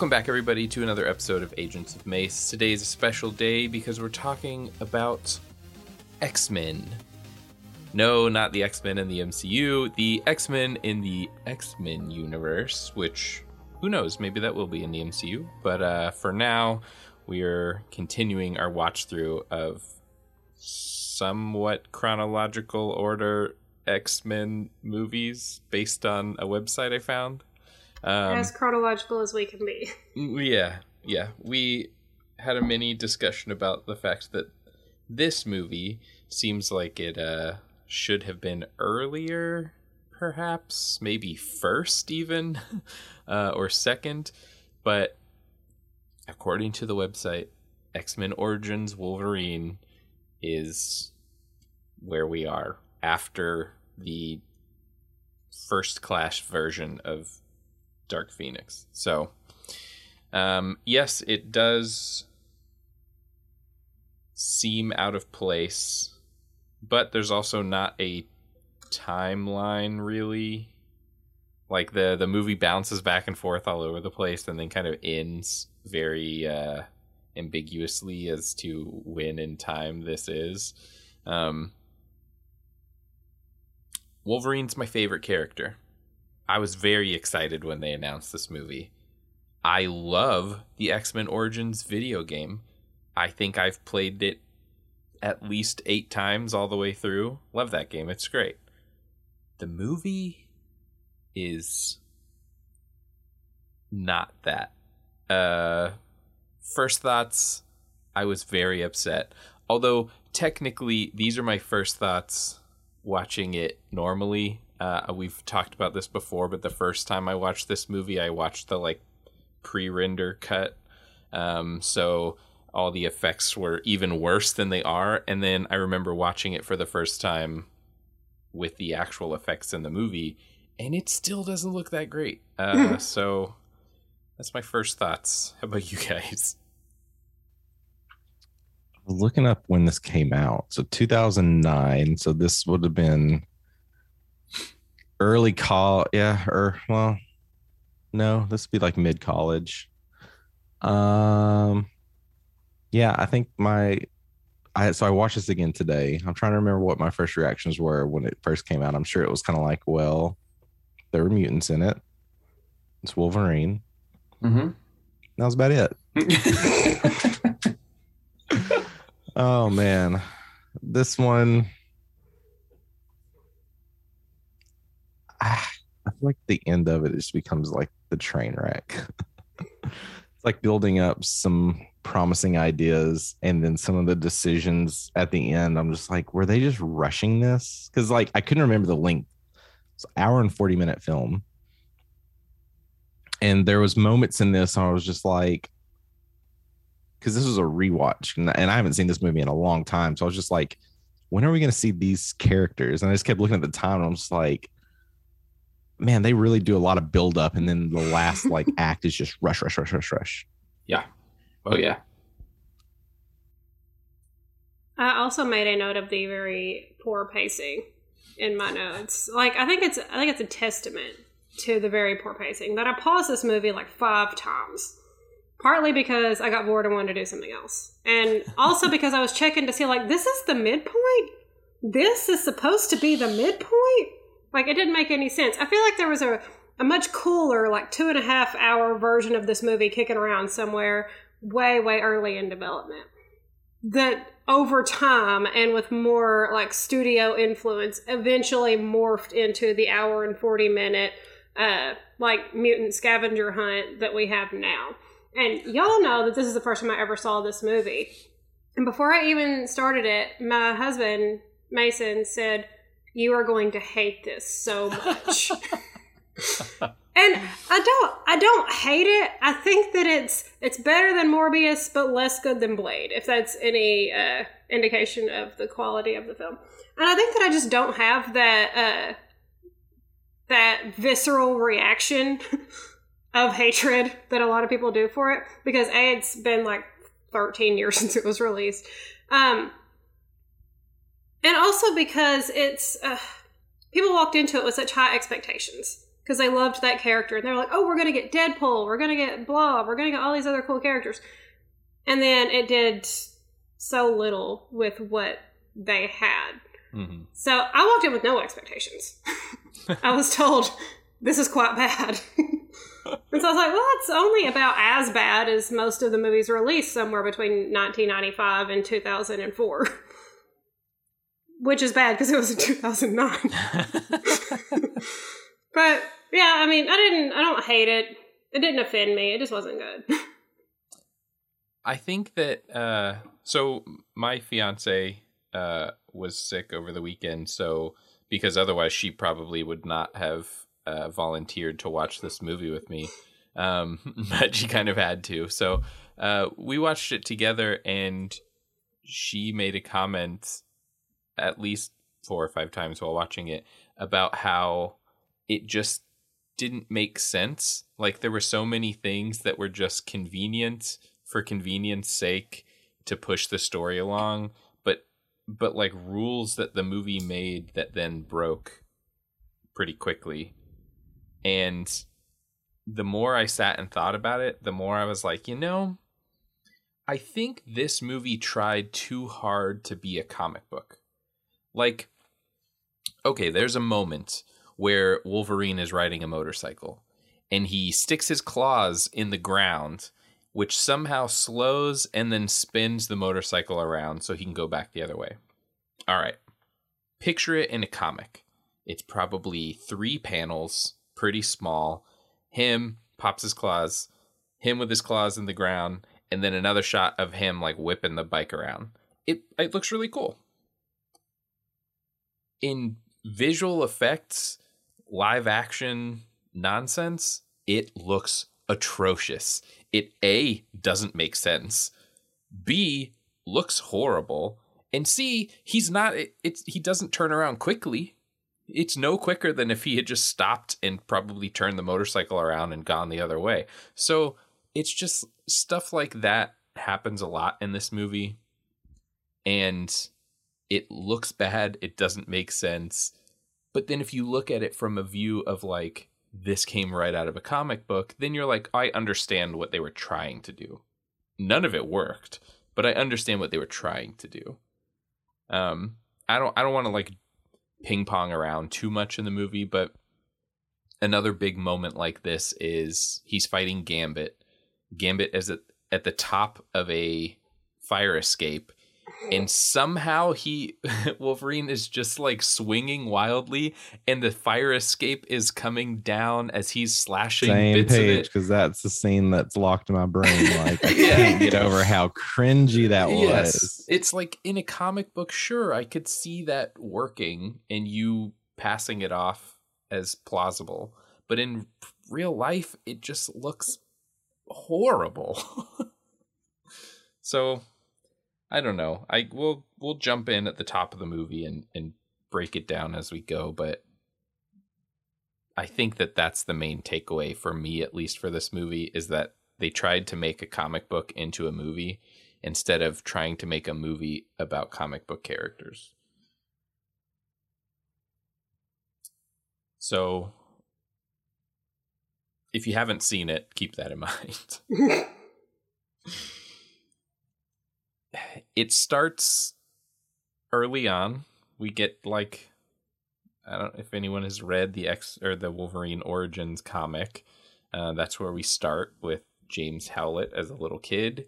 Welcome back, everybody, to another episode of Agents of Mace. Today is a special day because we're talking about X Men. No, not the X Men in the MCU, the X Men in the X Men universe, which who knows, maybe that will be in the MCU. But uh, for now, we are continuing our watch through of somewhat chronological order X Men movies based on a website I found. Um, as chronological as we can be. Yeah, yeah. We had a mini discussion about the fact that this movie seems like it uh, should have been earlier, perhaps, maybe first even, uh, or second. But according to the website, X Men Origins Wolverine is where we are after the first class version of Dark Phoenix. So, um, yes, it does seem out of place, but there's also not a timeline really. Like the the movie bounces back and forth all over the place, and then kind of ends very uh, ambiguously as to when in time this is. Um, Wolverine's my favorite character. I was very excited when they announced this movie. I love the X Men Origins video game. I think I've played it at least eight times all the way through. Love that game. It's great. The movie is not that. Uh, first thoughts, I was very upset. Although, technically, these are my first thoughts watching it normally uh, we've talked about this before, but the first time I watched this movie, I watched the like pre-render cut. Um, so all the effects were even worse than they are. And then I remember watching it for the first time with the actual effects in the movie, and it still doesn't look that great. Uh, so that's my first thoughts. How about you guys? looking up when this came out. So 2009. So this would have been early college. Yeah, or well, no, this would be like mid college. Um, yeah, I think my, I so I watched this again today. I'm trying to remember what my first reactions were when it first came out. I'm sure it was kind of like, well, there were mutants in it. It's Wolverine. Mm-hmm. That was about it. oh man, this one I feel like the end of it just becomes like the train wreck. it's like building up some promising ideas and then some of the decisions at the end i'm just like were they just rushing this? Because like i couldn't remember the length. It's an hour and 40 minute film. And there was moments in this i was just like because this was a rewatch and i haven't seen this movie in a long time. So i was just like when are we going to see these characters? And i just kept looking at the time and i'm just like man, they really do a lot of build up, and then the last like act is just rush, rush, rush, rush, rush. Yeah. Oh yeah. I also made a note of the very poor pacing in my notes. Like I think it's I think it's a testament to the very poor pacing that I paused this movie like five times. Partly because I got bored and wanted to do something else. And also because I was checking to see like this is the midpoint? This is supposed to be the midpoint? Like it didn't make any sense. I feel like there was a a much cooler, like two and a half hour version of this movie kicking around somewhere way, way early in development. That over time and with more like studio influence eventually morphed into the hour and 40 minute uh like mutant scavenger hunt that we have now. And y'all know that this is the first time I ever saw this movie. And before I even started it, my husband, Mason, said, you are going to hate this so much. and I don't I don't hate it. I think that it's it's better than Morbius, but less good than Blade. If that's any uh, indication of the quality of the film, and I think that I just don't have that uh, that visceral reaction of hatred that a lot of people do for it because a it's been like 13 years since it was released, um, and also because it's uh, people walked into it with such high expectations because they loved that character and they're like, oh, we're gonna get Deadpool, we're gonna get Blob, we're gonna get all these other cool characters, and then it did so little with what they had. Mhm. So I walked in with no expectations. I was told this is quite bad. and so I was like, well, it's only about as bad as most of the movies released somewhere between 1995 and 2004. Which is bad because it was in 2009. but yeah, I mean, I didn't, I don't hate it. It didn't offend me. It just wasn't good. I think that uh so my fiance uh was sick over the weekend, so because otherwise she probably would not have uh volunteered to watch this movie with me. Um but she kind of had to. So uh we watched it together and she made a comment at least four or five times while watching it about how it just didn't make sense. Like there were so many things that were just convenient for convenience sake to push the story along, but but like rules that the movie made that then broke pretty quickly. And the more I sat and thought about it, the more I was like, you know, I think this movie tried too hard to be a comic book. Like, okay, there's a moment where Wolverine is riding a motorcycle and he sticks his claws in the ground, which somehow slows and then spins the motorcycle around so he can go back the other way. All right. Picture it in a comic. It's probably three panels, pretty small. Him pops his claws, him with his claws in the ground, and then another shot of him like whipping the bike around. It it looks really cool. In visual effects, live action nonsense, it looks atrocious. It A doesn't make sense. B looks horrible. And C, he's not it, it's he doesn't turn around quickly. It's no quicker than if he had just stopped and probably turned the motorcycle around and gone the other way. So, it's just stuff like that happens a lot in this movie. And it looks bad, it doesn't make sense. But then if you look at it from a view of like this came right out of a comic book, then you're like, I understand what they were trying to do. None of it worked, but I understand what they were trying to do. Um, I don't, I don't want to like ping pong around too much in the movie, but another big moment like this is he's fighting Gambit. Gambit is at, at the top of a fire escape and somehow he Wolverine is just like swinging wildly, and the fire escape is coming down as he's slashing Same bits page because that's the scene that's locked in my brain. Like I Yeah. can't get over how cringy that was. it's like in a comic book. Sure, I could see that working, and you passing it off as plausible, but in real life, it just looks horrible. so I don't know. I will we'll jump in at the top of the movie and and break it down as we go, but I think that that's the main takeaway for me at least for this movie is that they tried to make a comic book into a movie instead of trying to make a movie about comic book characters. So if you haven't seen it, keep that in mind. it starts early on. We get like I don't know if anyone has read the X or the Wolverine Origins comic. Uh, that's where we start with James Howlett as a little kid.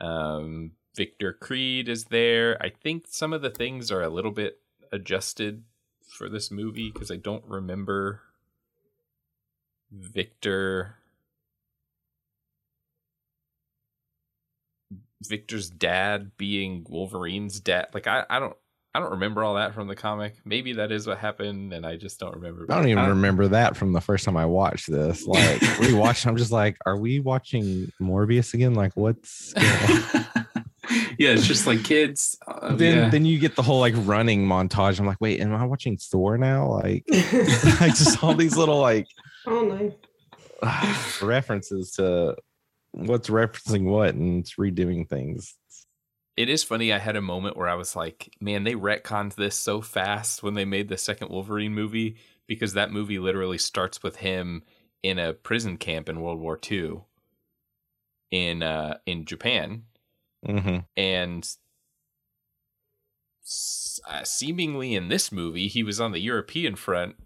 Um, Victor Creed is there. I think some of the things are a little bit adjusted for this movie because I don't remember Victor Victor's dad being Wolverine's dad. Like I, I don't I don't remember all that from the comic. Maybe that is what happened, and I just don't remember. I don't even Uh, remember that from the first time I watched this. Like rewatched, I'm just like, are we watching Morbius again? Like, what's yeah, it's just like kids. uh, then yeah. then you get the whole like running montage. I'm like, wait, am I watching Thor now? Like, like just all these little like oh no. references to what's referencing what and it's redoing things. It is funny. I had a moment where I was like, "Man, they retconned this so fast when they made the second Wolverine movie because that movie literally starts with him in a prison camp in World War II in uh, in Japan, hmm and uh, seemingly in this movie he was on the European front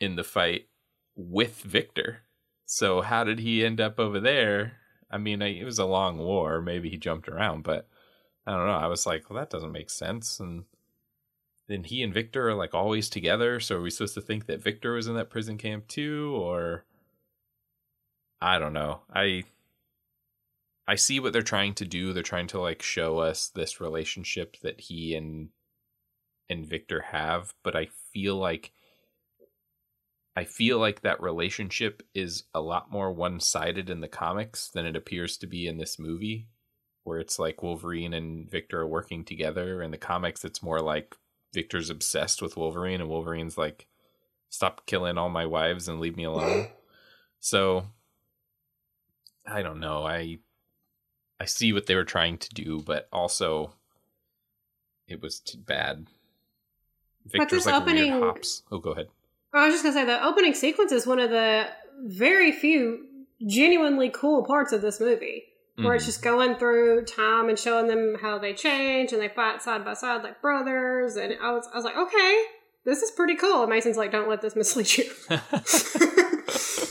in the fight with Victor. So how did he end up over there? I mean, it was a long war. Maybe he jumped around, but I don't know. I was like, well, that doesn't make sense. And then he and Victor are like always together. So are we supposed to think that Victor was in that prison camp too, or I don't know. I I see what they're trying to do. They're trying to like show us this relationship that he and and Victor have, but I feel like I feel like that relationship is a lot more one-sided in the comics than it appears to be in this movie, where it's like Wolverine and Victor are working together. In the comics, it's more like Victor's obsessed with Wolverine, and Wolverine's like, "Stop killing all my wives and leave me alone." so, I don't know. I I see what they were trying to do, but also it was too bad. Victor's this like opening- hops. Oh, go ahead. I was just gonna say the opening sequence is one of the very few genuinely cool parts of this movie. Where it's Mhm. just going through time and showing them how they change and they fight side by side like brothers. And I was, I was like, okay, this is pretty cool. And Mason's like, don't let this mislead you.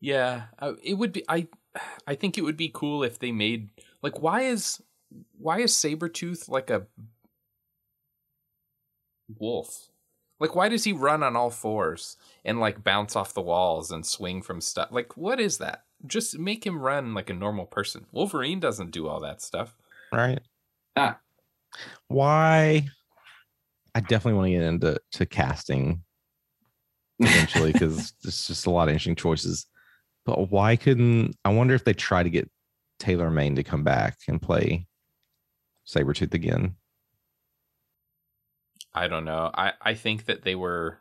yeah, uh, it would be. I I think it would be cool if they made like why is why is Sabretooth like a wolf? Like why does he run on all fours and like bounce off the walls and swing from stuff? Like what is that? Just make him run like a normal person. Wolverine doesn't do all that stuff. Right. Ah. Why? I definitely want to get into to casting eventually because there's just a lot of interesting choices. But why couldn't I wonder if they try to get Tyler Mane to come back and play Sabretooth again? I don't know. I I think that they were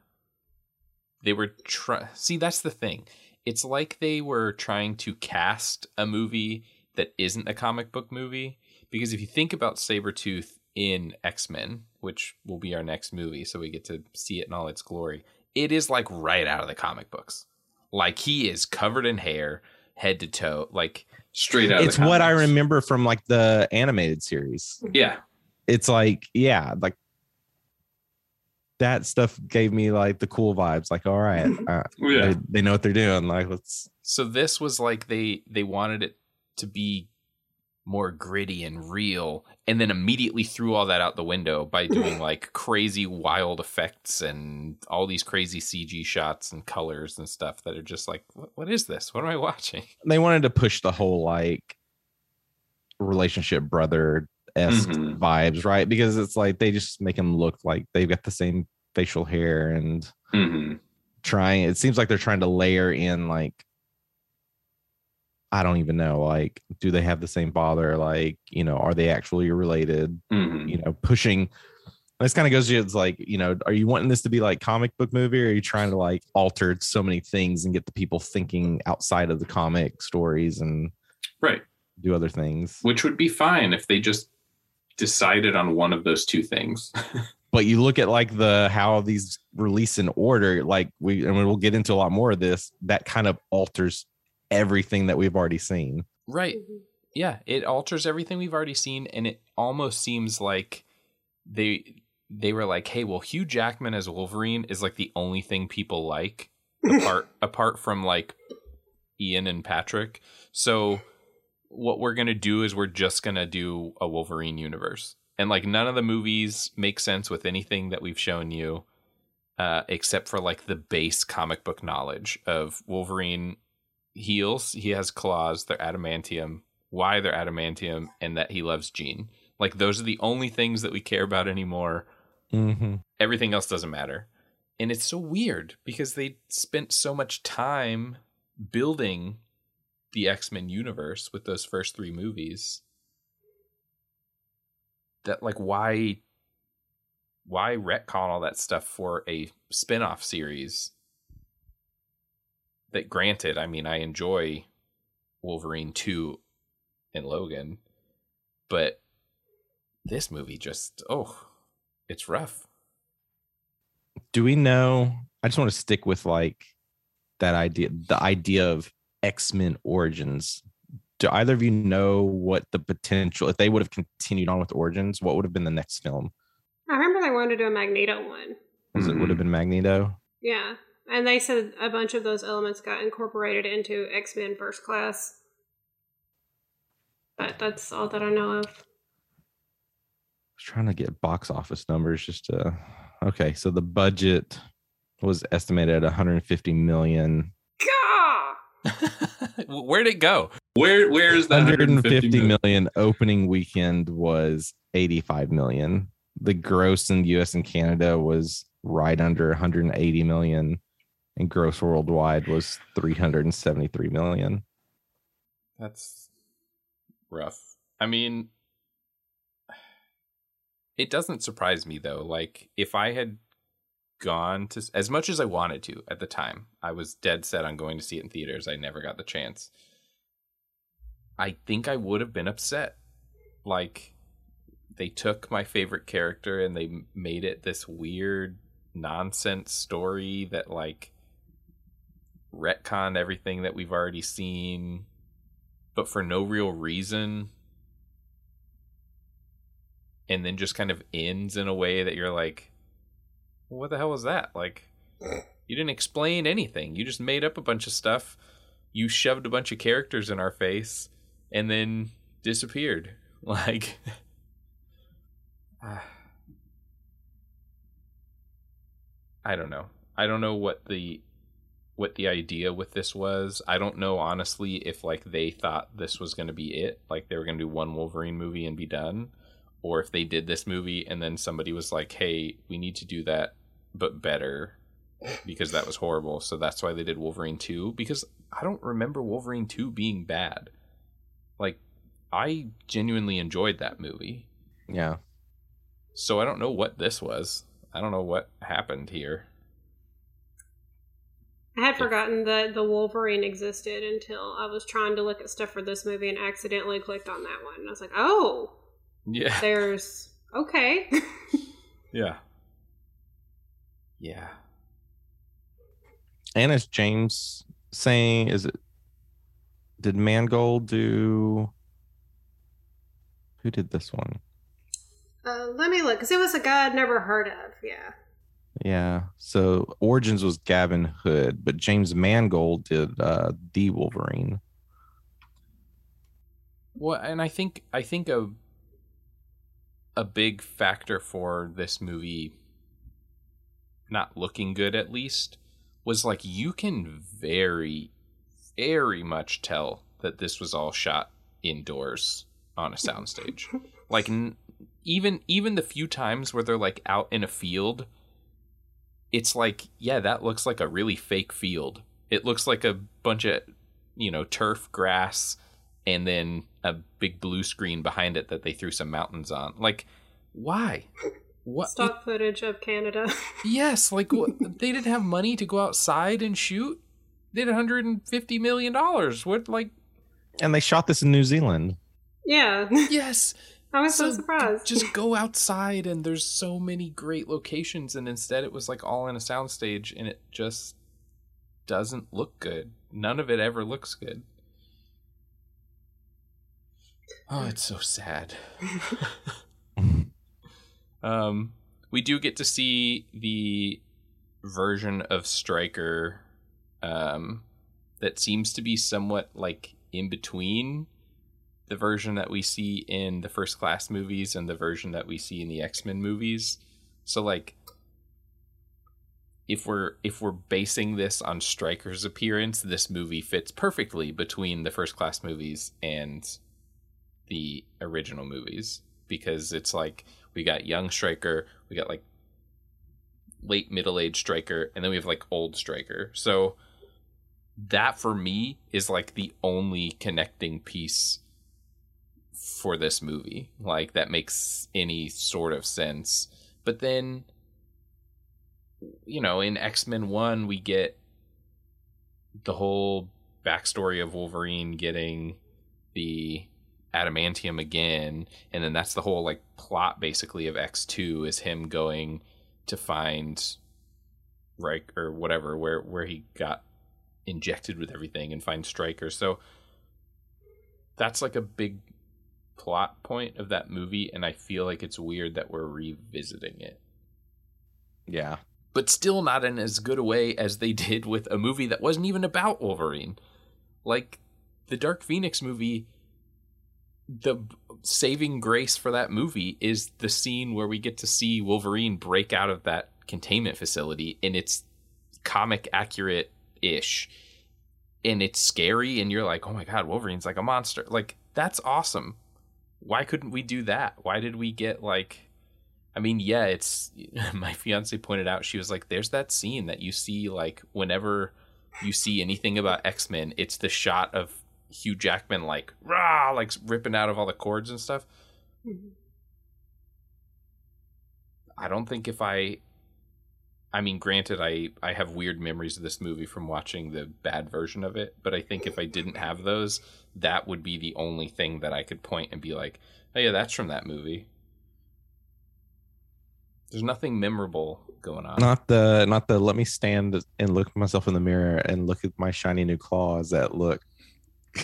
they were try See, that's the thing. It's like they were trying to cast a movie that isn't a comic book movie because if you think about Sabretooth in X-Men, which will be our next movie, so we get to see it in all its glory. It is like right out of the comic books. Like he is covered in hair, head to toe. Like Straight out. of the It's what I remember from like the animated series. Yeah. It's like, yeah, like that stuff gave me like the cool vibes. Like, all right, uh, Yeah. they, they know what they're doing. Like, let's so this was like they they wanted it to be more gritty and real and then immediately threw all that out the window by doing like crazy wild effects and all these crazy cg shots and colors and stuff that are just like what, what is this what am i watching they wanted to push the whole like relationship brother esque Mhm. vibes, right? Because it's like they just make them look like they've got the same facial hair and hmm trying. It seems like they're trying to layer in like I don't even know. Like, do they have the same father? Like, you know, are they actually related? hmm You know, pushing. This kind of goes to it's like, you know, are you wanting this to be like comic book movie, or are you trying to like alter so many things and get the people thinking outside of the comic stories and Right. do other things? Which would be fine if they just decided on one of those two things. but you look at like the how these release in order like we and we'll get into a lot more of this that kind of alters everything that we've already seen. Right. Mm-hmm. Yeah it alters everything we've already seen and it almost seems like they they were like hey well hugh jackman as wolverine is like the only thing people like apart apart from like ian and patrick. So what we're gonna do is we're just gonna do a wolverine universe and like none of the movies make sense with anything that we've shown you uh, except for like the base comic book knowledge of wolverine heals he has claws they're adamantium why they're adamantium and that he loves jean Like those are the only things that we care about anymore. Mm-hmm. Everything else doesn't matter. And it's so weird because they spent so much time building the X-Men universe with those first 3 movies. That like why why retcon all that stuff for a spin-off series? That granted, I mean, I enjoy Wolverine 2 and Logan, but this movie just oh, it's rough. Do we know? I just want to stick with like that idea, the idea of X Men Origins. Do either of you know what the potential, if they would have continued on with Origins, what would have been the next film? I remember they wanted to do a Magneto one. Was it would have mm-hmm. been Magneto? Yeah. And they said a bunch of those elements got incorporated into X Men First Class. But that's all that I know of. I was trying to get box office numbers just to okay so the budget was estimated at 150 million Gah! Where'd it go? Where where is that 150 million? million opening weekend was 85 million the gross in the us and canada was right under 180 million and gross worldwide was 373 million That's rough. I mean, it doesn't surprise me though. Like, if I had gone to, as much as I wanted to at the time, I was dead set on going to see it in theaters. I never got the chance. I think I would have been upset. Like, they took my favorite character and they made it this weird nonsense story that, like, retcon everything that we've already seen but for no real reason and then just kind of ends in a way that you're like what the hell was that? Like you didn't explain anything. You just made up a bunch of stuff. You shoved a bunch of characters in our face and then disappeared. Like i don't know. I don't know what the what the idea with this was. I don't know honestly if like they thought this was going to be it, like they were going to do one Wolverine movie and be done, or if they did this movie and then somebody was like, "Hey, we need to do that but better." Because that was horrible, so that's why they did Wolverine 2 because I don't remember Wolverine 2 being bad. Like I genuinely enjoyed that movie. yeah So I don't know what this was. I don't know what happened here. I had forgotten that the Wolverine existed until I was trying to look at stuff for this movie and accidentally clicked on that one. And I was like, oh, Yeah. there's. Okay. Yeah. Yeah. and is james saying is it did mangold do who did this one uh, let me look, because it was a guy I'd never heard of. Yeah. Yeah. So Origins was Gavin Hood, but James Mangold did uh the Wolverine. Well, and I think I think a a big factor for this movie not looking good at least was like you can very very much tell that this was all shot indoors on a soundstage. like n- even even the few times where they're like out in a field it's like yeah, that looks like a really fake field. It looks like a bunch of you know turf grass and then a big blue screen behind it that they threw some mountains on. Like, why? What? Stock footage of Canada. yes, like what, they didn't have money to go outside and shoot. They had 150 million dollars. What? Like, And they shot this in New Zealand. yeah. yes. I was so, So, surprised. Just go outside, and there's so many great locations, and instead it was like all in a soundstage, and it just doesn't look good. None of it ever looks good. Oh, it's so sad. Um, we do get to see the version of Stryker um, that seems to be somewhat like in between the version that we see in the first class movies and the version that we see in the X-Men movies. So like if we're if we're basing this on Stryker's appearance, this movie fits perfectly between the first class movies and the original movies. Because it's like we got young Stryker, we got like late middle age Stryker, and then we have like old Stryker. So that for me is like the only connecting piece for this movie. Like that makes any sort of sense. But then you know, in X-Men 1 we get the whole backstory of Wolverine getting the adamantium again and then that's the whole like plot basically of X2 is him going to find Reich or whatever where where he got injected with everything and find Stryker. So that's like a big plot point of that movie and I feel like it's weird that we're revisiting it. Yeah. But still not in as good a way as they did with a movie that wasn't even about Wolverine. Like the Dark Phoenix movie the saving grace for that movie is the scene where we get to see Wolverine break out of that containment facility and it's comic accurate ish and it's scary and you're like oh my god wolverine's like a monster. Like that's awesome. Why couldn't we do that? Why did we get like i mean yeah it's my fiance pointed out she was like there's that scene that you see like whenever you see anything about x-men it's the shot of hugh jackman like rah like ripping out of all the cords and stuff i don't think if i I mean, granted, I I have weird memories of this movie from watching the bad version of it, but I think if I didn't have those, that would be the only thing that I could point and be like, "Oh yeah, that's from that movie." There's nothing memorable going on. Not the not the let me stand and look myself in the mirror and look at my shiny new claws that look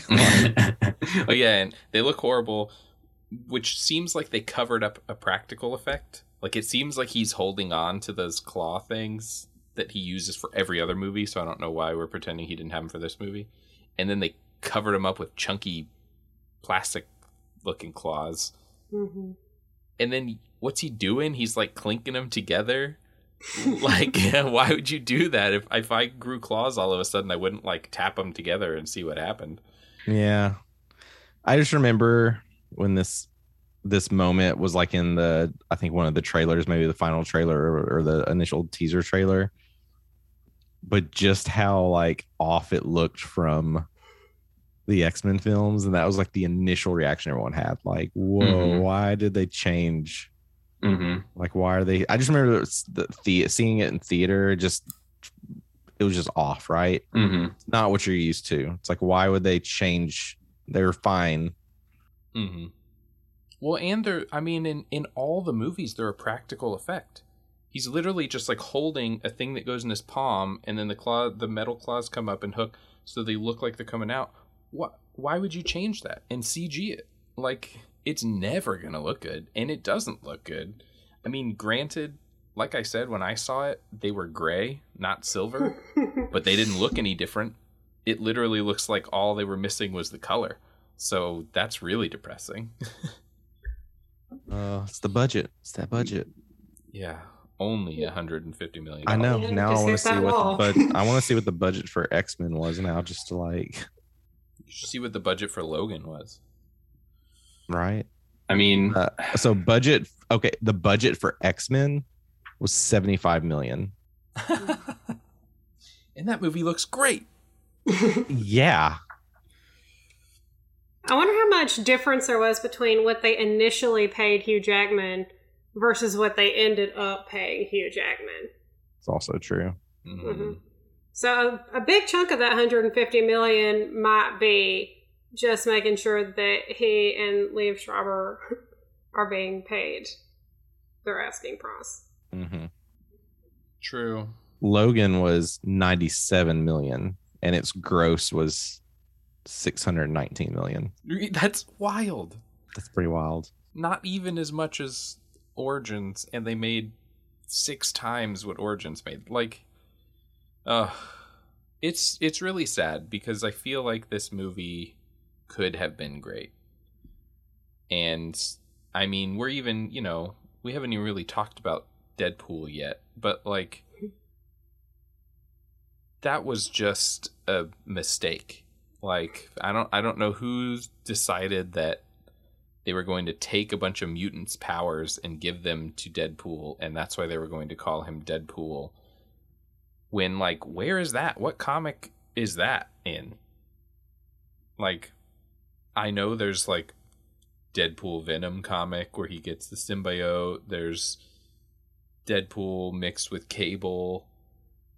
oh yeah, and they look horrible, which seems like they covered up a practical effect. Like it seems like he's holding on to those claw things that he uses for every other movie. So I don't know why we're pretending he didn't have them for this movie. And then they covered him up with chunky plastic looking claws. hmm And then what's he doing? He's like clinking them together. like why would you do that? If if I grew claws all of a sudden, I wouldn't like tap them together and see what happened. Yeah. I just remember when this this moment was like in the I think one of the trailers, maybe the final trailer or, or the initial teaser trailer. But just how like off it looked from the X-Men films and that was like the initial reaction everyone had like whoa Mhm. why did they change hmm like why are they I just remember the, the seeing it in theater just it was just off right hmm not what you're used to. It's like, why would they change? They're fine. Mm-hmm. Well, and they're, I mean, in, in all the movies, they're a practical effect. He's literally just like holding a thing that goes in his palm, and then the claw, the metal claws come up and hook, so they look like they're coming out. What? Why would you change that and CG it? Like, it's never gonna look good, and it doesn't look good. I mean, granted, like I said, when I saw it, they were gray, not silver, but they didn't look any different. It literally looks like all they were missing was the color. So that's really depressing. Uh, it's the budget. It's that budget. yeah, only 150 million. I know. Now I want to see what wall. the bud- I want to see what the budget for X Men was now, just to like, You should see what the budget for Logan was. right? I mean, Uh, so budget. Okay, the budget for X Men was seventy five million. and that movie looks great. Yeah, I wonder how much difference there was between what they initially paid Hugh Jackman versus what they ended up paying Hugh Jackman. it's also true. Mhm. Mhm. So a, a big chunk of that 150 million might be just making sure that he and Liev Schreiber are being paid their asking price. Hmm True. Logan was ninety seven million, and its gross was six hundred nineteen million. That's wild. That's pretty wild. Not even as much as Origins, and they made six times what Origins made. Like, uh, it's it's really sad because I feel like this movie could have been great. And I mean, we're even, you know, we haven't even really talked about Deadpool yet, but like that was just a mistake. Like I don't I don't know who decided that they were going to take a bunch of mutants' powers and give them to Deadpool, and that's why they were going to call him Deadpool. When, like, where is that? What comic is that in? Like, I know there's like Deadpool Venom comic where he gets the symbiote. There's Deadpool mixed with Cable,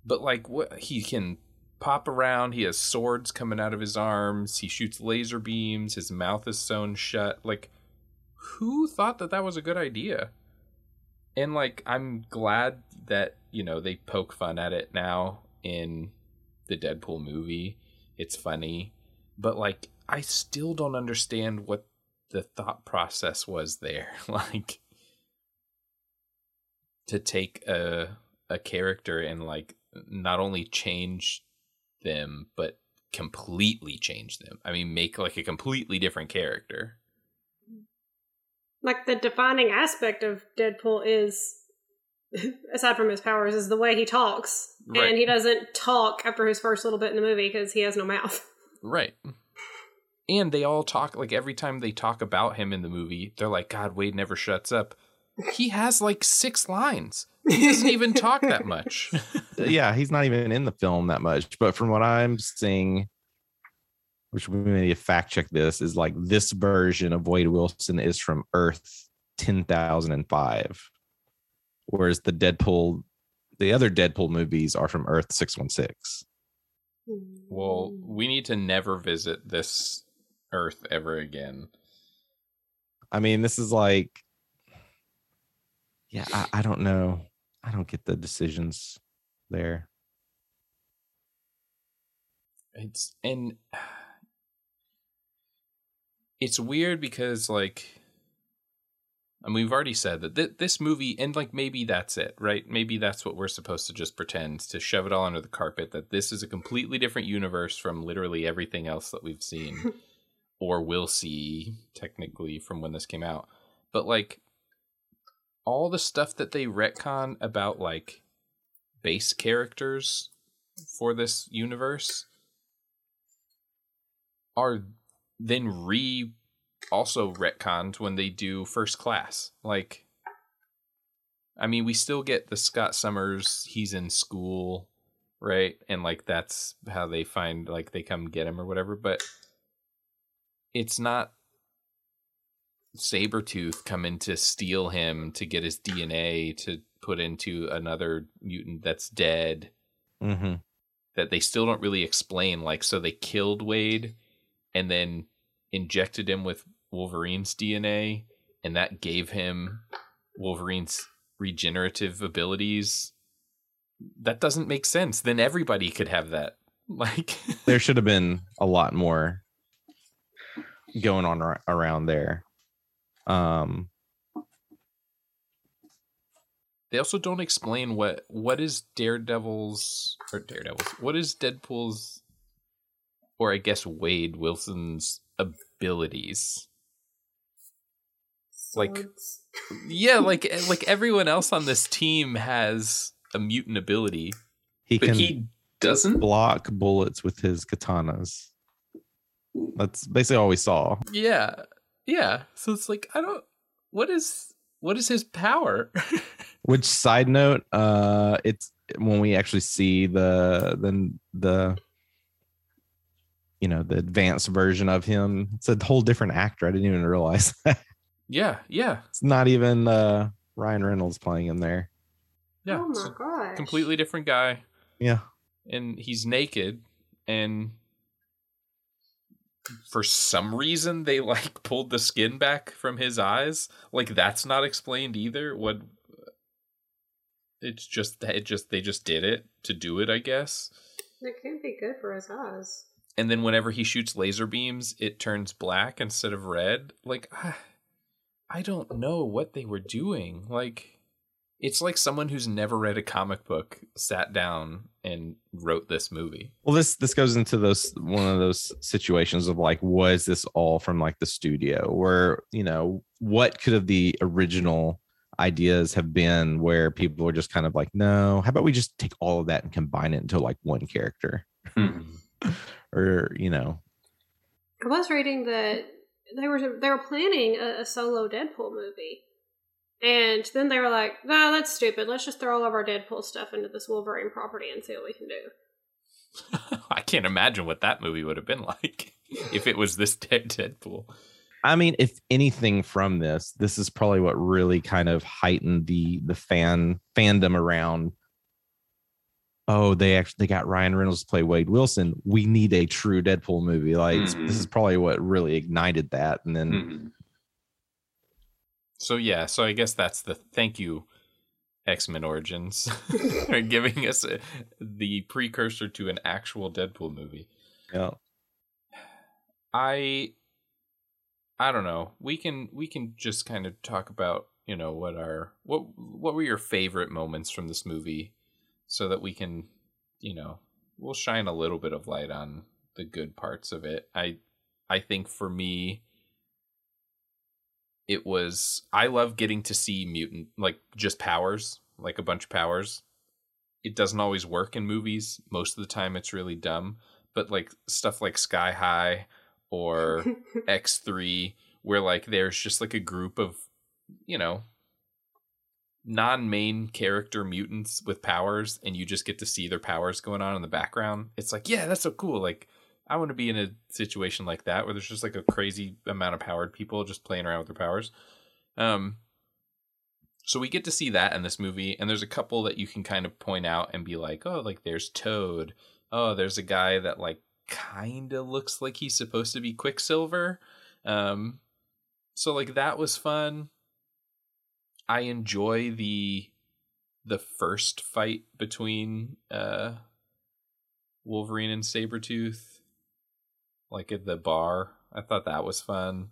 but like, what he can pop around. He has swords coming out of his arms. He shoots laser beams. His mouth is sewn shut. Like, who thought that that was a good idea? And like, I'm glad that you know they poke fun at it now in the Deadpool movie. It's funny, but like, I still don't understand what the thought process was there. like, to take a a character and like not only change them but completely change them. I mean, make like a completely different character. Like the defining aspect of Deadpool is, aside from his powers, is the way he talks, Right. and he doesn't talk after his first little bit in the movie because he has no mouth. Right. And they all talk like every time they talk about him in the movie, they're like, God, Wade never shuts up. He has like six lines. He doesn't even talk that much. yeah, he's not even in the film that much. But from what I'm seeing, which we may need to fact check this, is like this version of Wade Wilson is from Earth 10,005, whereas the Deadpool, the other Deadpool movies are from Earth 616. well, hmm. we need to never visit this Earth ever again. I mean, this is like, yeah, I, I don't know. I don't get the decisions there. It's and it's weird because like I mean, we've already said that th- this movie, and like maybe that's it, right? Maybe that's what we're supposed to just pretend to shove it all under the carpet that this is a completely different universe from literally everything else that we've seen or will see, technically, from when this came out. But like all the stuff that they retcon about like base characters for this universe are then re also retconned when they do first class. Like, I mean, we still get the Scott Summers, he's in school, right? And like, that's how they find, like, they come get him or whatever, but it's not Sabretooth coming to steal him to get his DNA to put into another mutant that's dead Mm-hmm. that they still don't really explain. Like, so they killed Wade and then injected him with Wolverine's DNA, and that gave him Wolverine's regenerative abilities. That doesn't make sense. Then everybody could have that. Like, there should have been a lot more going on ar- around there. Um, they also don't explain what what is Daredevil's or Daredevil's. What is Deadpool's, or I guess Wade Wilson's abilities? Like- Yeah, like like everyone else on this team has a mutant ability. he But can he doesn't. block bullets with his katanas. That's basically all we saw. Yeah. Yeah. So it's like I don't what is what is his power? Which side note, uh, it's when we actually see the the the you know the advanced version of him. It's a whole different actor. I didn't even realize that. yeah, yeah. it's not even uh, Ryan Reynolds playing him there. Yeah. oh my a gosh. completely different guy Yeah, and he's naked and for some reason they like pulled the skin back from his eyes. Like that's not explained either. What it's just that it just they just did it to do it, I guess. It can't be good for his eyes. and then whenever he shoots laser beams, it turns black instead of red. Like, I, I don't know what they were doing. Like, it's like someone who's never read a comic book sat down and wrote this movie. Well, this this goes into those one of those situations of like, was this all from like the studio, where you know what could have the original ideas have been, where people were just kind of like, no, how about we just take all of that and combine it into like one character, Hmm. or you know, I was reading that they were they were planning a, a solo Deadpool movie, and then they were like, "No, that's stupid. Let's just throw all of our Deadpool stuff into this Wolverine property and see what we can do." I can't imagine what that movie would have been like if it was this dead Deadpool. I mean, if anything from this, this is probably what really kind of heightened the the fan fandom around. Oh, they actually they got Ryan Reynolds to play Wade Wilson. We need a true Deadpool movie. Like Mhm. this is probably what really ignited that. And then Mhm. So yeah, so I guess that's the thank you, X Men Origins, for giving us a, the precursor to an actual Deadpool movie. yeah, I I don't know. We can we can just kind of talk about, you know, what our what what were your favorite moments from this movie so that we can, you know, we'll shine a little bit of light on the good parts of it. I I think for me it was I love getting to see mutant like just powers, like a bunch of powers. It doesn't always work in movies. Most of the time it's really dumb, but like stuff like Sky High or X3 where like there's just like a group of, you know, non-main character mutants with powers and you just get to see their powers going on in the background. It's like, yeah, that's so cool. Like I want to be in a situation like that where there's just like a crazy amount of powered people just playing around with their powers. Um so we get to see that in this movie and there's a couple that you can kind of point out and be like, "Oh, like there's Toad. Oh, there's a guy that like kind of looks like he's supposed to be Quicksilver." Um so like that was fun. I enjoy the the first fight between uh Wolverine and Sabretooth like at the bar. I thought that was fun.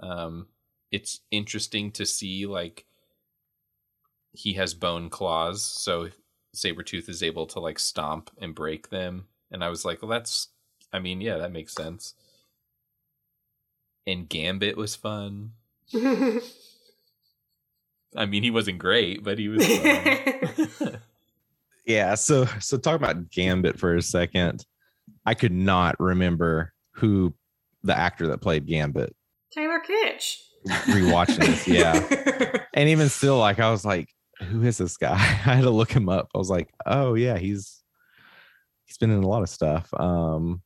Um it's interesting to see like he has bone claws, so Sabretooth is able to like stomp and break them. And I was like, well that's I mean, yeah, that makes sense. And Gambit was fun. I mean, he wasn't great, but he was fun. yeah. So so talk about Gambit for a second. I could not remember who the actor that played Gambit. Taylor Kitsch. Rewatching this, yeah. And even still, like I was like, who is this guy? I had to look him up. I was like, oh yeah, he's he's been in a lot of stuff. Um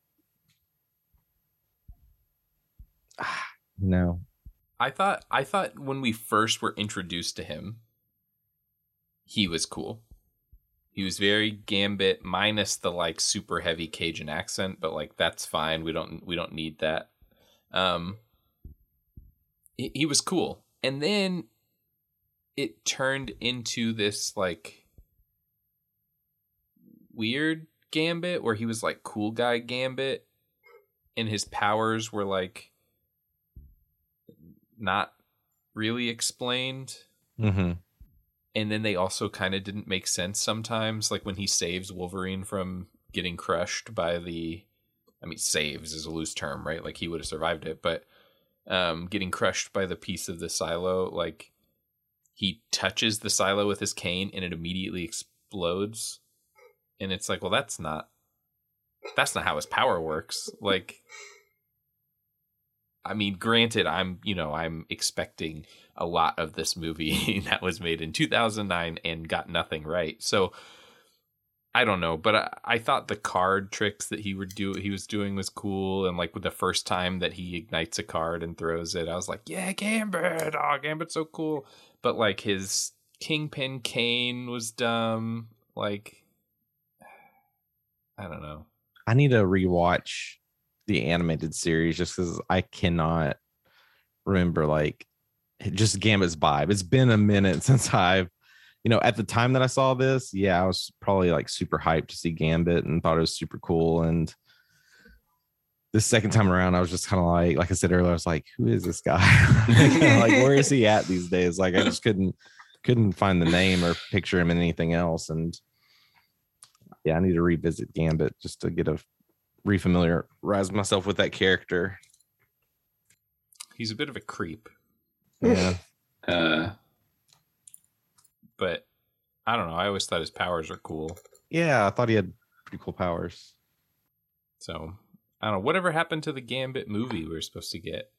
no. I thought I thought when we first were introduced to him, he was cool. He was very Gambit minus the like super heavy Cajun accent, but like that's fine. We don't we don't need that. Um he, he was cool. And then it turned into this like weird Gambit where he was like cool guy Gambit and his powers were like not really explained Mm-hmm. And then they also kind of didn't make sense sometimes like when he saves wolverine from getting crushed by the i mean saves is a loose term right? Like he would have survived it but um getting crushed by the piece of the silo like he touches the silo with his cane and it immediately explodes. And it's like well that's not that's not how his power works. Like I mean, granted, I'm you know I'm expecting a lot of this movie that was made in 2009 and got nothing right. So I don't know, but I, I thought the card tricks that he would do he was doing was cool, and like with the first time that he ignites a card and throws it, I was like, yeah, Gambit, oh, Gambit's so cool. But like his Kingpin cane was dumb. Like I don't know. I need to rewatch the animated series just because I cannot remember like just Gambit's vibe. It's been a minute since I've, you know, at the time that I saw this, yeah, I was probably like super hyped to see Gambit and thought it was super cool. And the second time around, I was just kind of like, like I said earlier, I was like, who is this guy? like, where is he at these days? Like, I just couldn't couldn't find the name or picture him in anything else. And yeah, I need to revisit Gambit just to get a refamiliarize myself with that character. He's a bit of a creep, Yeah. Uh, but I don't know. I always thought his powers were cool. yeah, I thought he had pretty cool powers. So I don't know. Whatever happened to the Gambit movie we were supposed to get?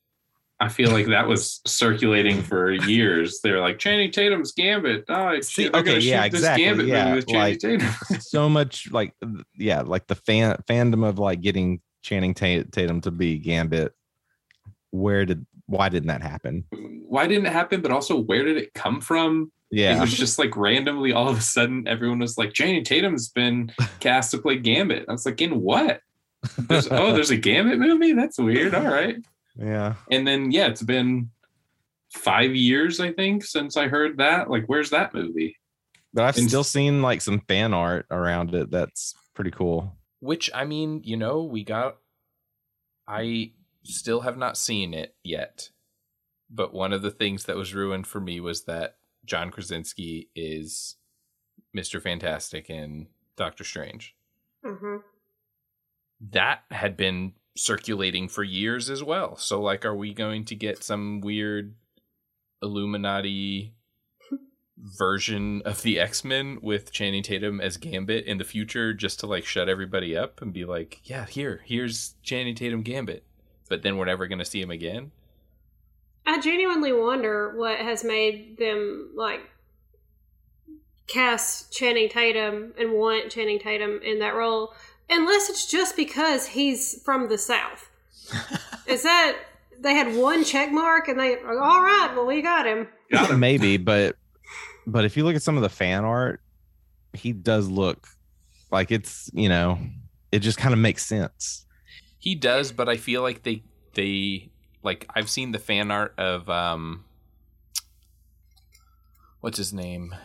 I feel like that was circulating for years. They're like Channing Tatum's Gambit. Oh, See, okay, yeah, exactly, Gambit yeah, like- Tatum. so much like yeah, like the fan fandom of like getting Channing Tatum to be Gambit. Where did why didn't that happen? Why didn't it happen? But also, where did it come from? Yeah, it was just like randomly, all of a sudden, everyone was like, Channing Tatum's been cast to play Gambit. I was like, in what? There's, oh, there's a Gambit movie? That's weird. All right. Yeah. And then, yeah, it's been five years, I think, since I heard that. Like, where's that movie? But I've And- still seen like some fan art around it. That's pretty cool. Which I mean, you know, we got. I still have not seen it yet, but one of the things that was ruined for me was that John Krasinski is Mister Fantastic in Doctor Strange. hmm That had been circulating for years as well. So, like, are we going to get some weird Illuminati version of the X Men with Channing Tatum as Gambit in the future just to like shut everybody up and be like, yeah, here, here's Channing Tatum Gambit. But then we're never going to see him again. I genuinely wonder what has made them like cast Channing Tatum and want Channing Tatum in that role, unless it's just because he's from the South. Is that they had one check mark and they all right? Well, we got him. Got him. Maybe, but but if you look at some of the fan art, he does look like it's you know it just kind of makes sense. He does, but I feel like they they like I've seen the fan art of um what's his name?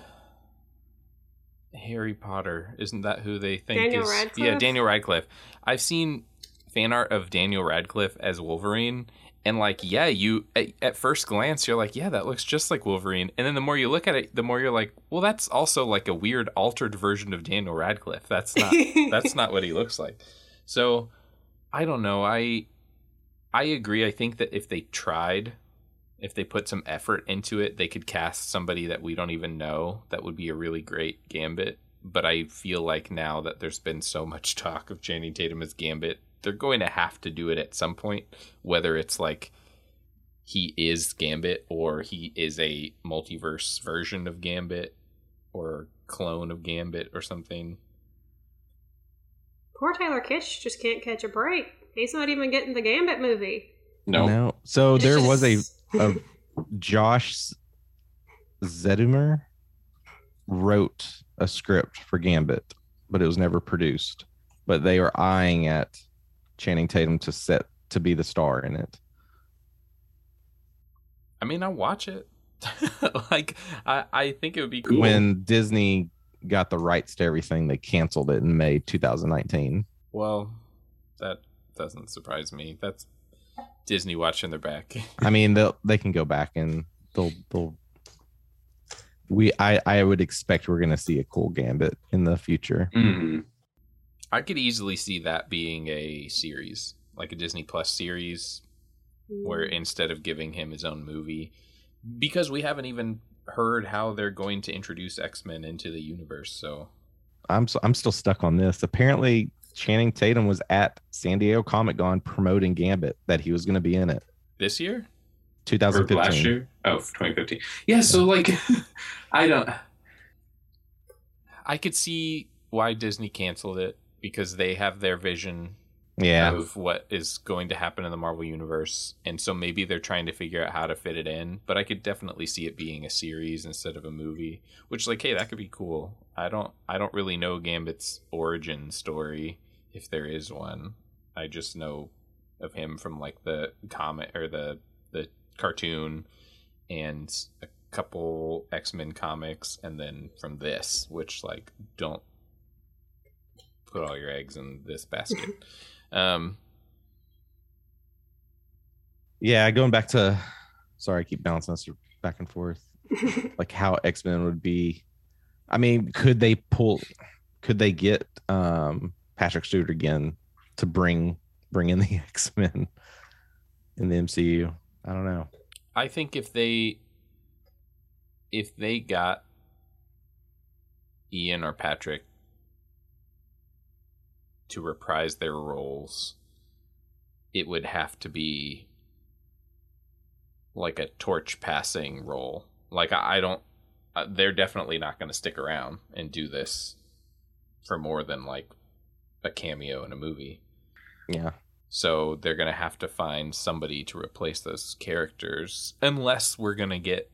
Harry Potter. Isn't that who they think Daniel is Radcliffe? Yeah, Daniel Radcliffe. I've seen fan art of Daniel Radcliffe as Wolverine and like yeah, you at, at first glance you're like, yeah, that looks just like Wolverine. And then the more you look at it, the more you're like, well, that's also like a weird altered version of Daniel Radcliffe. That's not that's not what he looks like. So I don't know. I I agree. I think that if they tried, if they put some effort into it, they could cast somebody that we don't even know. That would be a really great Gambit. But I feel like now that there's been so much talk of Channing Tatum as Gambit, they're going to have to do it at some point, whether it's like he is Gambit or he is a multiverse version of Gambit or clone of Gambit or something. Poor Taylor Kitsch just can't catch a break. He's not even getting the Gambit movie. No. No. So there was a, a Josh Zetumer wrote a script for Gambit, but it was never produced. But they were eyeing at Channing Tatum to set to be the star in it. I mean, I'll watch it. like, I, I think it would be cool. When Disney got the rights to everything, they canceled it in May 2019. Well, that doesn't surprise me. That's Disney watching their back. I mean, they'll they can go back and they'll they'll. We I I would expect we're gonna see a cool Gambit in the future. Mhm. I could easily see that being a series, like a Disney Plus series, where instead of giving him his own movie, because we haven't even heard how they're going to introduce X Men into the universe. So I'm s- I'm still stuck on this. Apparently, Channing Tatum was at San Diego Comic Con promoting Gambit that he was going to be in it. this year, Or 2015. last year? Oh, 2015. Yeah, so like, I don't. I could see why Disney canceled it because they have their vision Yeah, of what is going to happen in the Marvel universe, and so maybe they're trying to figure out how to fit it in. But I could definitely see it being a series instead of a movie, which like, hey, that could be cool. I don't, I don't really know Gambit's origin story if there is one. I just know of him from like the comic or the the cartoon and a couple X Men comics, and then from this, which like don't put all your eggs in this basket. um, yeah. Going back to, sorry, I keep bouncing us back and forth. Like how X Men would be. I mean, could they pull? Could they get um Patrick Stewart again to bring bring in the X Men in the MCU? I don't know. I think if they if they got Ian or Patrick to reprise their roles, it would have to be like a torch passing role. Like I, I don't. Uh, they're definitely not going to stick around and do this for more than like a cameo in a movie. Yeah. So they're going to have to find somebody to replace those characters unless we're going to get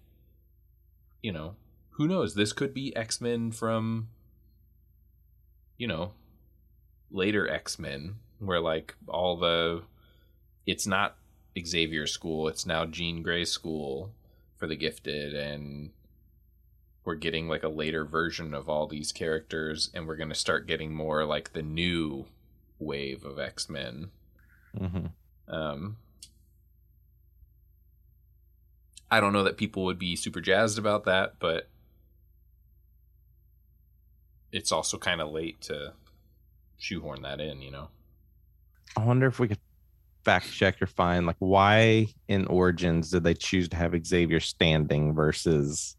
you know, who knows? This could be X-Men from you know, later X-Men where like all the it's not Xavier school, it's now Jean Grey school for the gifted and we're getting like a later version of all these characters and we're going to start getting more like the new wave of X-Men. hmm Um, I don't know that people would be super jazzed about that, but it's also kind of late to shoehorn that in, you know. I wonder if we could fact check or find like why in Origins did they choose to have Xavier standing versus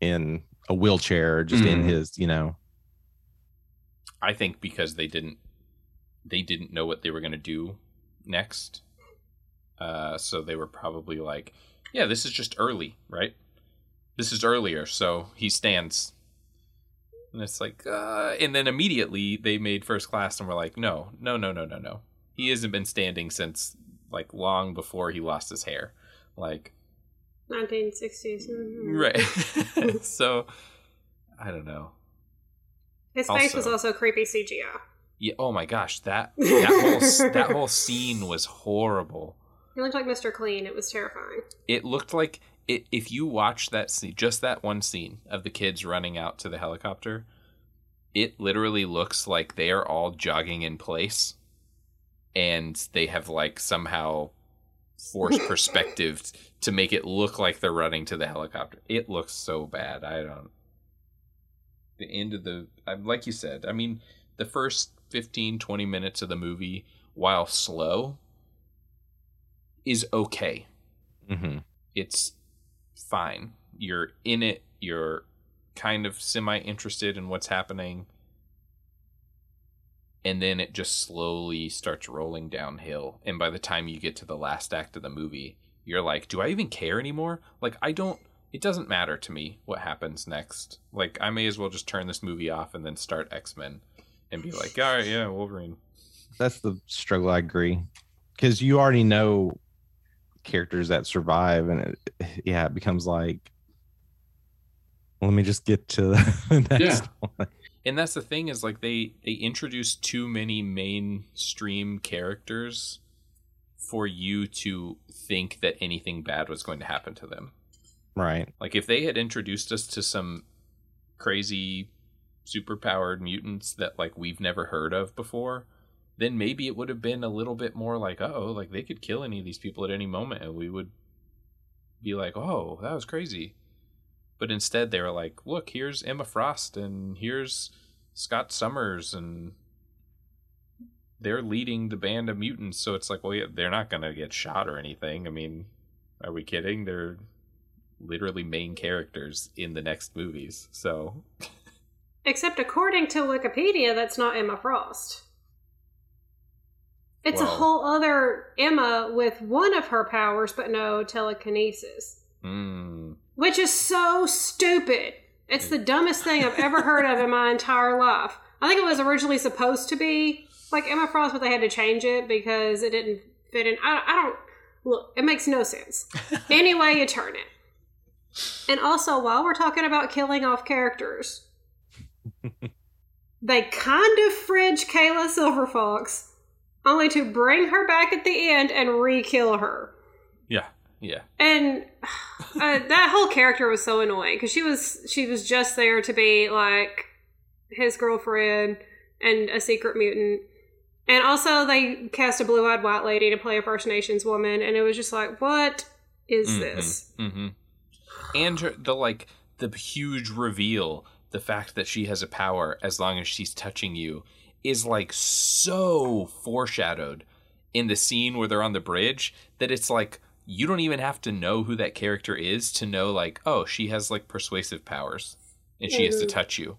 in a wheelchair just in Mhm. his, you know. I think because they didn't they didn't know what they were going to do next. Uh, so they were probably like, yeah, this is just early, right? This is earlier, so he stands. And it's like, uh, and then immediately they made first class and were like, no, no, no, no, no, no. He hasn't been standing since like long before he lost his hair. Like, 1960s. Mhm. right. so, I don't know. His face Also- was also creepy CGI. Yeah. Oh my gosh, that that whole that whole scene was horrible. He looked like Mr. Clean. It was terrifying. It looked like it, if you watch that scene, just that one scene of the kids running out to the helicopter, it literally looks like they are all jogging in place, and they have like somehow forced perspective to make it look like they're running to the helicopter. It looks so bad. I don't. The end of the, like you said. I mean, the first 15, 20 minutes of the movie, while slow, is okay hmm it's fine. You're in it. You're kind of semi interested in what's happening. And then it just slowly starts rolling downhill. And by the time you get to the last act of the movie, you're like, do I even care anymore? Like, I don't, it doesn't matter to me what happens next. Like, I may as well just turn this movie off and then start X Men and be like, all right, yeah, Wolverine. That's the struggle. I agree. Because you already know characters that survive, and it, yeah, it becomes like, let me just get to the next one. And that's the thing is like they they introduce too many mainstream characters for you to think that anything bad was going to happen to them Right. like if they had introduced us to some crazy superpowered mutants that like we've never heard of before then maybe it would have been a little bit more like oh like they could kill any of these people at any moment and we would be like oh that was crazy but instead they were like look here's emma frost and here's scott summers and they're leading the band of mutants. So it's like well yeah, they're not gonna get shot or anything. I mean are we kidding? They're literally main characters in the next movies so. Except according to Wikipedia, that's not Emma Frost. It's a whole other Emma with one of her powers, but no telekinesis. mm, Which is so stupid. It's the dumbest thing I've ever heard of in my entire life. I think it was originally supposed to be like Emma Frost, but they had to change it because it didn't fit in. I, I don't. Look, it makes no sense. Any way you turn it. And also, while we're talking about killing off characters, they kind of fridge Kayla Silverfox, only to bring her back at the end and re-kill her. Yeah And uh, that whole character was so annoying because she was she was just there to be like his girlfriend and a secret mutant. And also, they cast a blue-eyed white lady to play a First Nations woman, and it was just like, what is Mhm, this? mhm. and her, the like the huge reveal the fact that she has a power as long as she's touching you is like so foreshadowed in the scene where they're on the bridge that it's like you don't even have to know who that character is to know like oh she has like persuasive powers and she has to mm-hmm. touch you.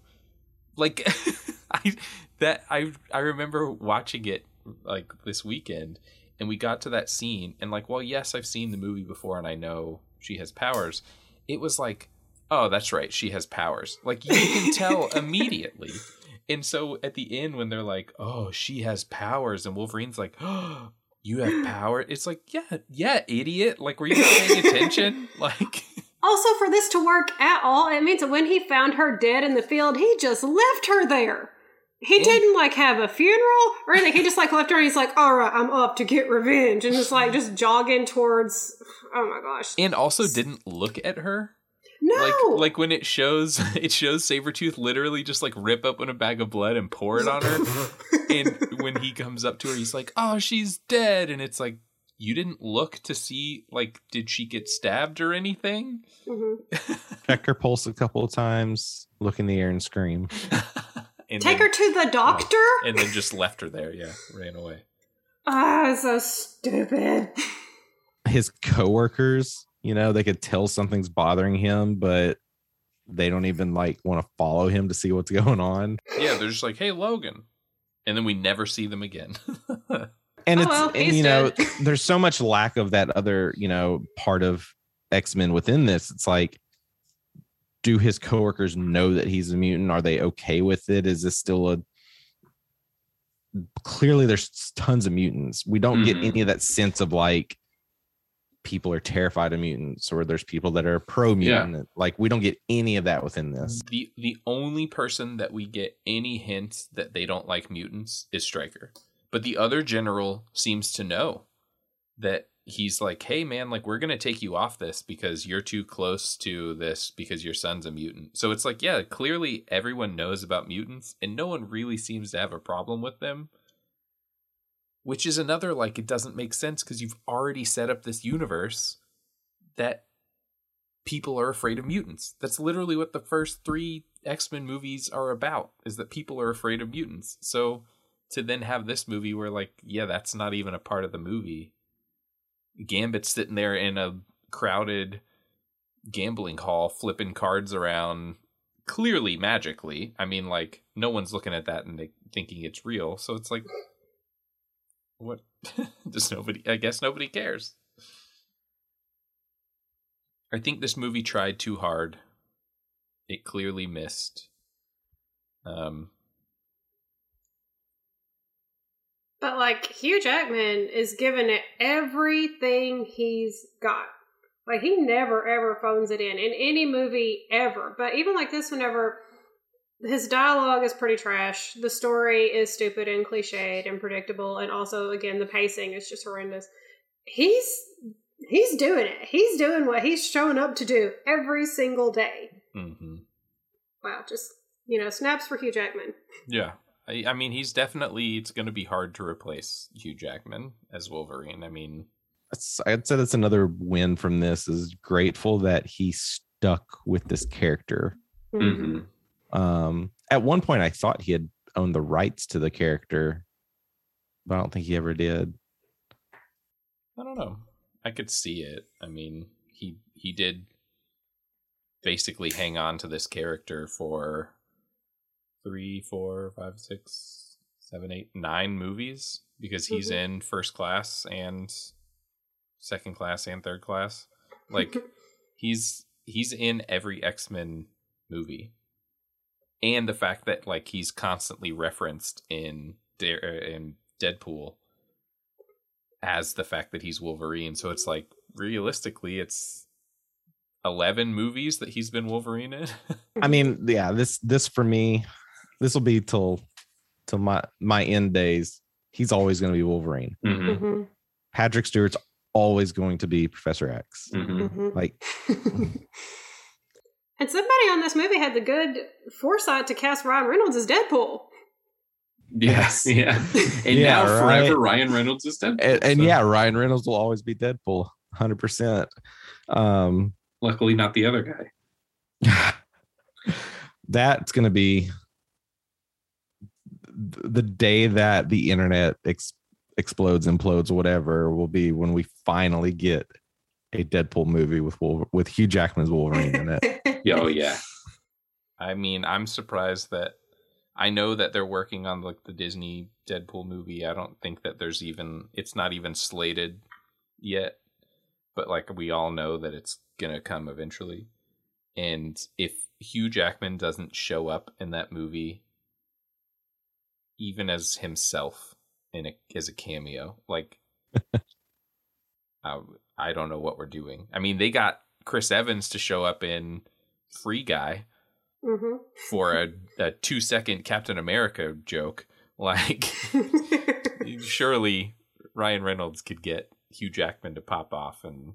Like i that i i remember watching it like this weekend and we got to that scene and like well yes i've seen the movie before and i know she has powers. It was like oh that's right she has powers. Like you can tell immediately. And so at the end when they're like oh she has powers and wolverine's like oh you have power it's like yeah yeah idiot like were you not paying attention like Also, for this to work at all, it means that when he found her dead in the field, he just left her there. He And- didn't like have a funeral or anything. He just like left her and he's like, all right, I'm up to get revenge. And just like just jogging towards, oh my gosh. and also didn't look at her No! like like when it shows it shows Sabretooth literally just like rip open a bag of blood and pour it on her and when he comes up to her he's like oh she's dead and it's like you didn't look to see like did she get stabbed or anything Mhm. Check her pulse a couple of times, look in the air and scream. and Take then, her to the doctor? and then just left her there yeah ran away Ah, so stupid. His coworkers, you know, they could tell something's bothering him, but they don't even like want to follow him to see what's going on. yeah they're just like hey Logan and then we never see them again And Oh, it's well, and, you know, there's so much lack of that other, you know, part of X-Men within this. It's like do his coworkers know that he's a mutant? Are they okay with it? Is this still a clearly there's tons of mutants. We don't get Mhm. any of that sense of like people are terrified of mutants or there's people that are pro mutant. Like we don't get any of that within this. the the only person that we get any hints that they don't like mutants is Stryker. But the other general seems to know that he's like, "Hey man, like we're going to take you off this because you're too close to this because your son's a mutant." So it's like, yeah, clearly everyone knows about mutants and no one really seems to have a problem with them. Which is another like it doesn't make sense because you've already set up this universe that people are afraid of mutants. That's literally what the first three X-Men movies are about, is that people are afraid of mutants. So to then have this movie where like, yeah, that's not even a part of the movie. Gambit's sitting there in a crowded gambling hall flipping cards around clearly magically. I mean like no one's looking at that and thinking it's real. So it's like what does nobody I guess nobody cares. I think this movie tried too hard. It clearly missed. Um, But like Hugh Jackman is giving it everything he's got. Like he never ever phones it in in any movie ever. But even like this, whenever his dialogue is pretty trash, the story is stupid and cliched and predictable, and also again the pacing is just horrendous. He's he's doing it. He's doing what he's showing up to do every single day. Mm-hmm. Wow, just you know, snaps for Hugh Jackman. Yeah. I, I mean, he's definitely, it's going to be hard to replace Hugh Jackman as Wolverine. I mean, That's- I'd say that's another win from this is grateful that he stuck with this character. Mhm. Um, at one point, I thought he had owned the rights to the character, but I don't think he ever did. I don't know. I could see it. I mean, he he did basically hang on to this character for three, four, five, six, seven, eight, nine movies because he's Mhm. in first class and second class and third class. Like he's he's in every X-Men movie. And the fact that like he's constantly referenced in Dare in Deadpool as the fact that he's Wolverine. So it's like realistically it's 11 movies that he's been Wolverine in. I mean, yeah, this this for me, this will be till till my my end days. He's always going to be Wolverine. Mhm. Mhm. Patrick Stewart's always going to be Professor X. Mhm. Mhm. Like, and somebody on this movie had the good foresight to cast Ryan Reynolds as Deadpool. Yes. Yeah. And Yeah, now right. forever Ryan Reynolds is dead. and, and So, yeah, Ryan Reynolds will always be Deadpool, hundred percent. Um, Luckily not the other guy. that's going to be the day that the internet ex- explodes, implodes, whatever will be when we finally get a Deadpool movie with Wolver- with Hugh Jackman's Wolverine in it. Yeah, oh yeah. I mean, I'm surprised that I know that they're working on like the Disney Deadpool movie. I don't think that there's even it's not even slated yet, but like we all know that it's gonna come eventually. And if Hugh Jackman doesn't show up in that movie, even as himself in a, as a cameo, like I, I don't know what we're doing. I mean, they got Chris Evans to show up in Free Guy hmm for a, a two second Captain America joke. Like, surely Ryan Reynolds could get Hugh Jackman to pop off and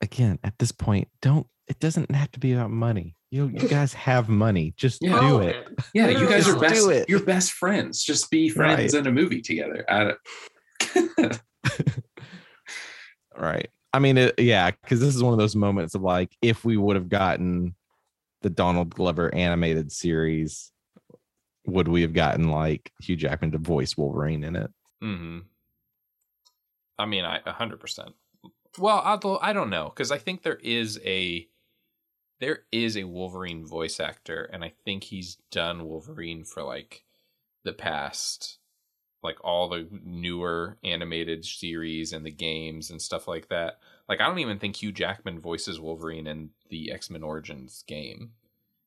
Again, at this point, don't it doesn't have to be about money. You you guys have money. Just Yeah. do Oh, it. Yeah, you guys are best. do it. You're best friends. Just be friends Right. in a movie together. I don't- Right. I mean, it, yeah, because this is one of those moments of like, if we would have gotten the Donald Glover animated series, would we have gotten like Hugh Jackman to voice Wolverine in it? hmm I mean, I a hundred percent. Well, although I don't know, because I think there is a there is a Wolverine voice actor, and I think he's done Wolverine for like the past, like all the newer animated series and the games and stuff like that. Like, I don't even think Hugh Jackman voices Wolverine in the X Men Origins game.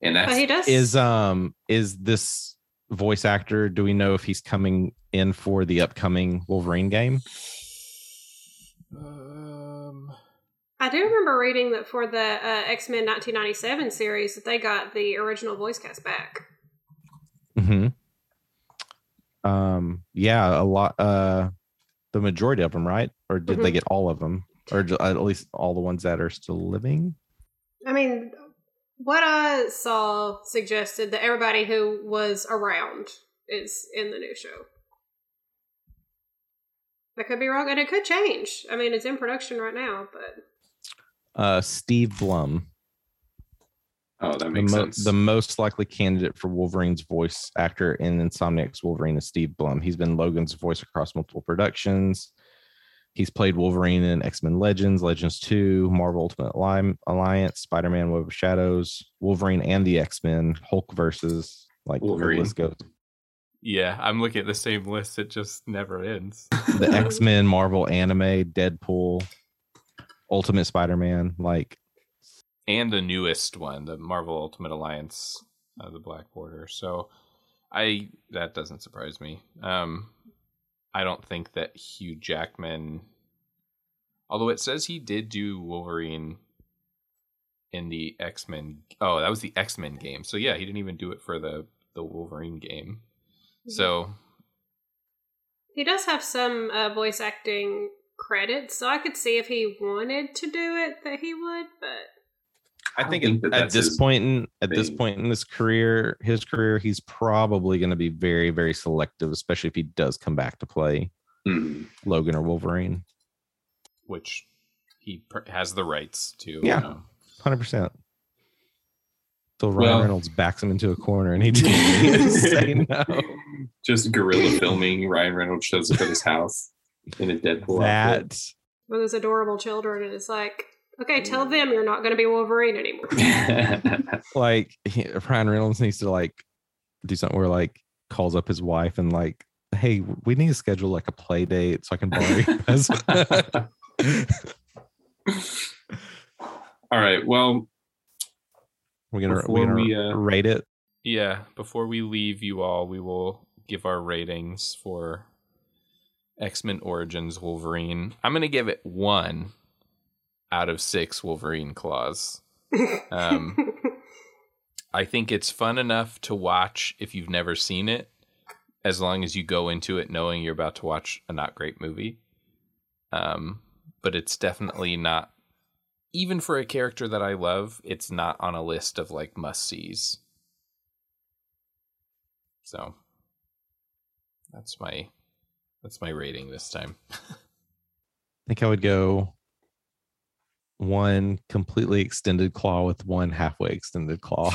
and But that's he does. Is um is this voice actor? Do we know if he's coming in for the upcoming Wolverine game? Um, I do remember reading that for the uh, X Men 1997 series that they got the original voice cast back. hmm Um. Yeah, a lot. Uh, the majority of them, right? Or did they Mhm. get all of them, or at least all the ones that are still living? I mean, what I saw suggested that everybody who was around is in the new show. I could be wrong, and it could change. I mean, it's in production right now, but Uh, Steve Blum. Oh, that the, makes mo- sense. the most likely candidate for Wolverine's voice actor in Insomniac's Wolverine is Steve Blum. He's been Logan's voice across multiple productions. He's played Wolverine in X Men Legends, Legends 2, Marvel Ultimate Alli- Alliance, Spider Man Web of Shadows, Wolverine and the X Men, Hulk versus, like, the Wolverine. list goes. yeah, I'm looking at the same list. It just never ends. The X Men, Marvel anime, Deadpool, Ultimate Spider Man. Like, and the newest one, the Marvel Ultimate Alliance, uh, the Black Order. So, I that doesn't surprise me. Um, I don't think that Hugh Jackman, although it says he did do Wolverine in the X Men. Oh, that was the X Men game. So yeah, he didn't even do it for the the Wolverine game. So he does have some uh, voice acting credits, so I could see if he wanted to do it that he would, but I don't think, think at, at this his point in at this point in his career, his career, he's probably going to be very, very selective, especially if he does come back to play Hmm. Logan or Wolverine. which he per- has the rights to. Yeah. Hundred percent. So Ryan Well- Reynolds backs him into a corner, and he didn't say no. Just guerrilla filming. Ryan Reynolds shows up at his house in a Deadpool outfit. That with his adorable children, and it's like, okay, tell them you're not going to be Wolverine anymore. like he, Ryan Reynolds needs to like do something where like calls up his wife and like, hey, we need to schedule like a play date so I can borrow your present. All right. Well, we're gonna, Before we're gonna we, uh, rate it. Yeah, before we leave you all, we will give our ratings for X Men Origins Wolverine. I'm going to give it one out of six Wolverine claws. Um, I think it's fun enough to watch if you've never seen it, as long as you go into it knowing you're about to watch a not great movie. Um, but it's definitely not, even for a character that I love, it's not on a list of like must sees. So that's my that's my rating this time. I think I would go one completely extended claw with one halfway extended claw.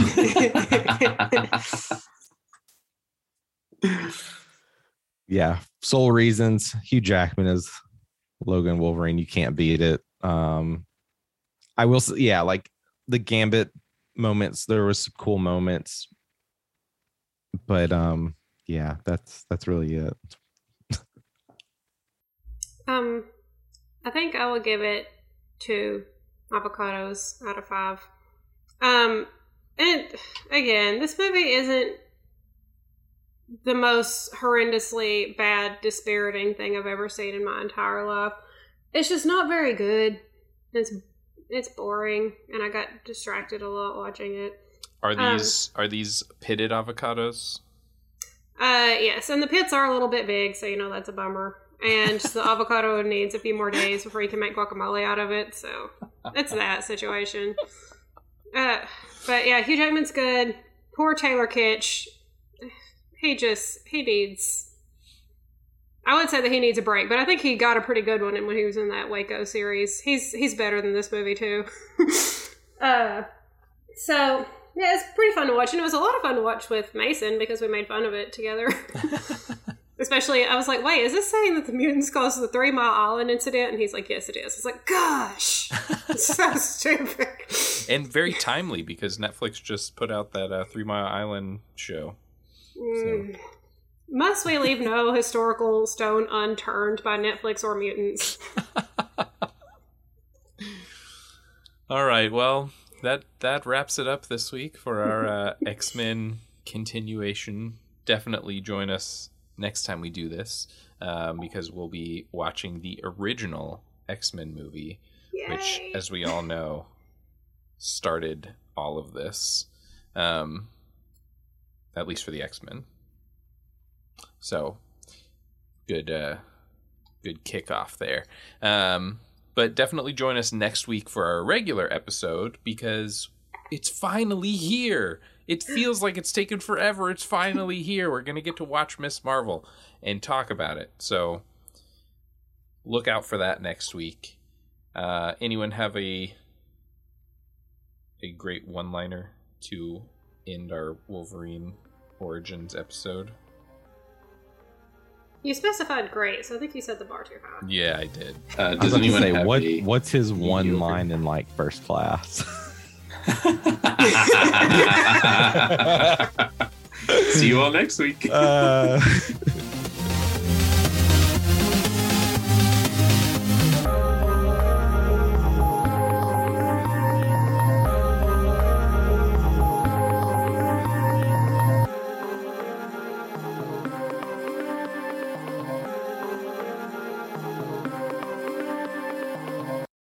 yeah, sole reasons. Hugh Jackman is Logan Wolverine. You can't beat it. Um, I will. say, Yeah, like the Gambit moments. There was some cool moments, but um, yeah, that's that's really it. Um, I think I will give it two avocados out of five. Um, and again, this movie isn't the most horrendously bad, dispiriting thing I've ever seen in my entire life. It's just not very good. It's it's boring, and I got distracted a lot watching it. Are Um, these are these pitted avocados? Uh, yes, and the pits are a little bit big, so you know that's a bummer. And the avocado needs a few more days before you can make guacamole out of it. So it's that situation. Uh, but yeah, Hugh Jackman's good. Poor Taylor Kitsch. He just he needs. I would say that he needs a break, but I think he got a pretty good one when he was in that Waco series. He's he's better than this movie too. uh, so yeah, it's pretty fun to watch, and it was a lot of fun to watch with Mason because we made fun of it together. Especially, I was like, "Wait, is this saying that the mutants caused the Three Mile Island incident?" And he's like, "Yes, it is." I was like, "Gosh, so stupid." and very timely because Netflix just put out that uh, Three Mile Island show. Mm. Must we leave no historical stone unturned by Netflix or mutants? All right, well that that wraps it up this week for our uh, X Men continuation. Definitely join us next time we do this um, because we'll be watching the original X Men movie, which, as we all know, started all of this. Um, at least for the X Men. So good, uh, good kickoff there. Um, but definitely join us next week for our regular episode because it's finally here. It feels like it's taken forever. It's finally here. We're gonna get to watch Miss Marvel and talk about it. So look out for that next week. Uh, anyone have a a great one-liner to end our Wolverine Origins episode? You specified great, so I think you set the bar too high. Yeah, I did. Uh, I was does to anyone say, have what a- what's his one line in like first class? See you all next week. uh,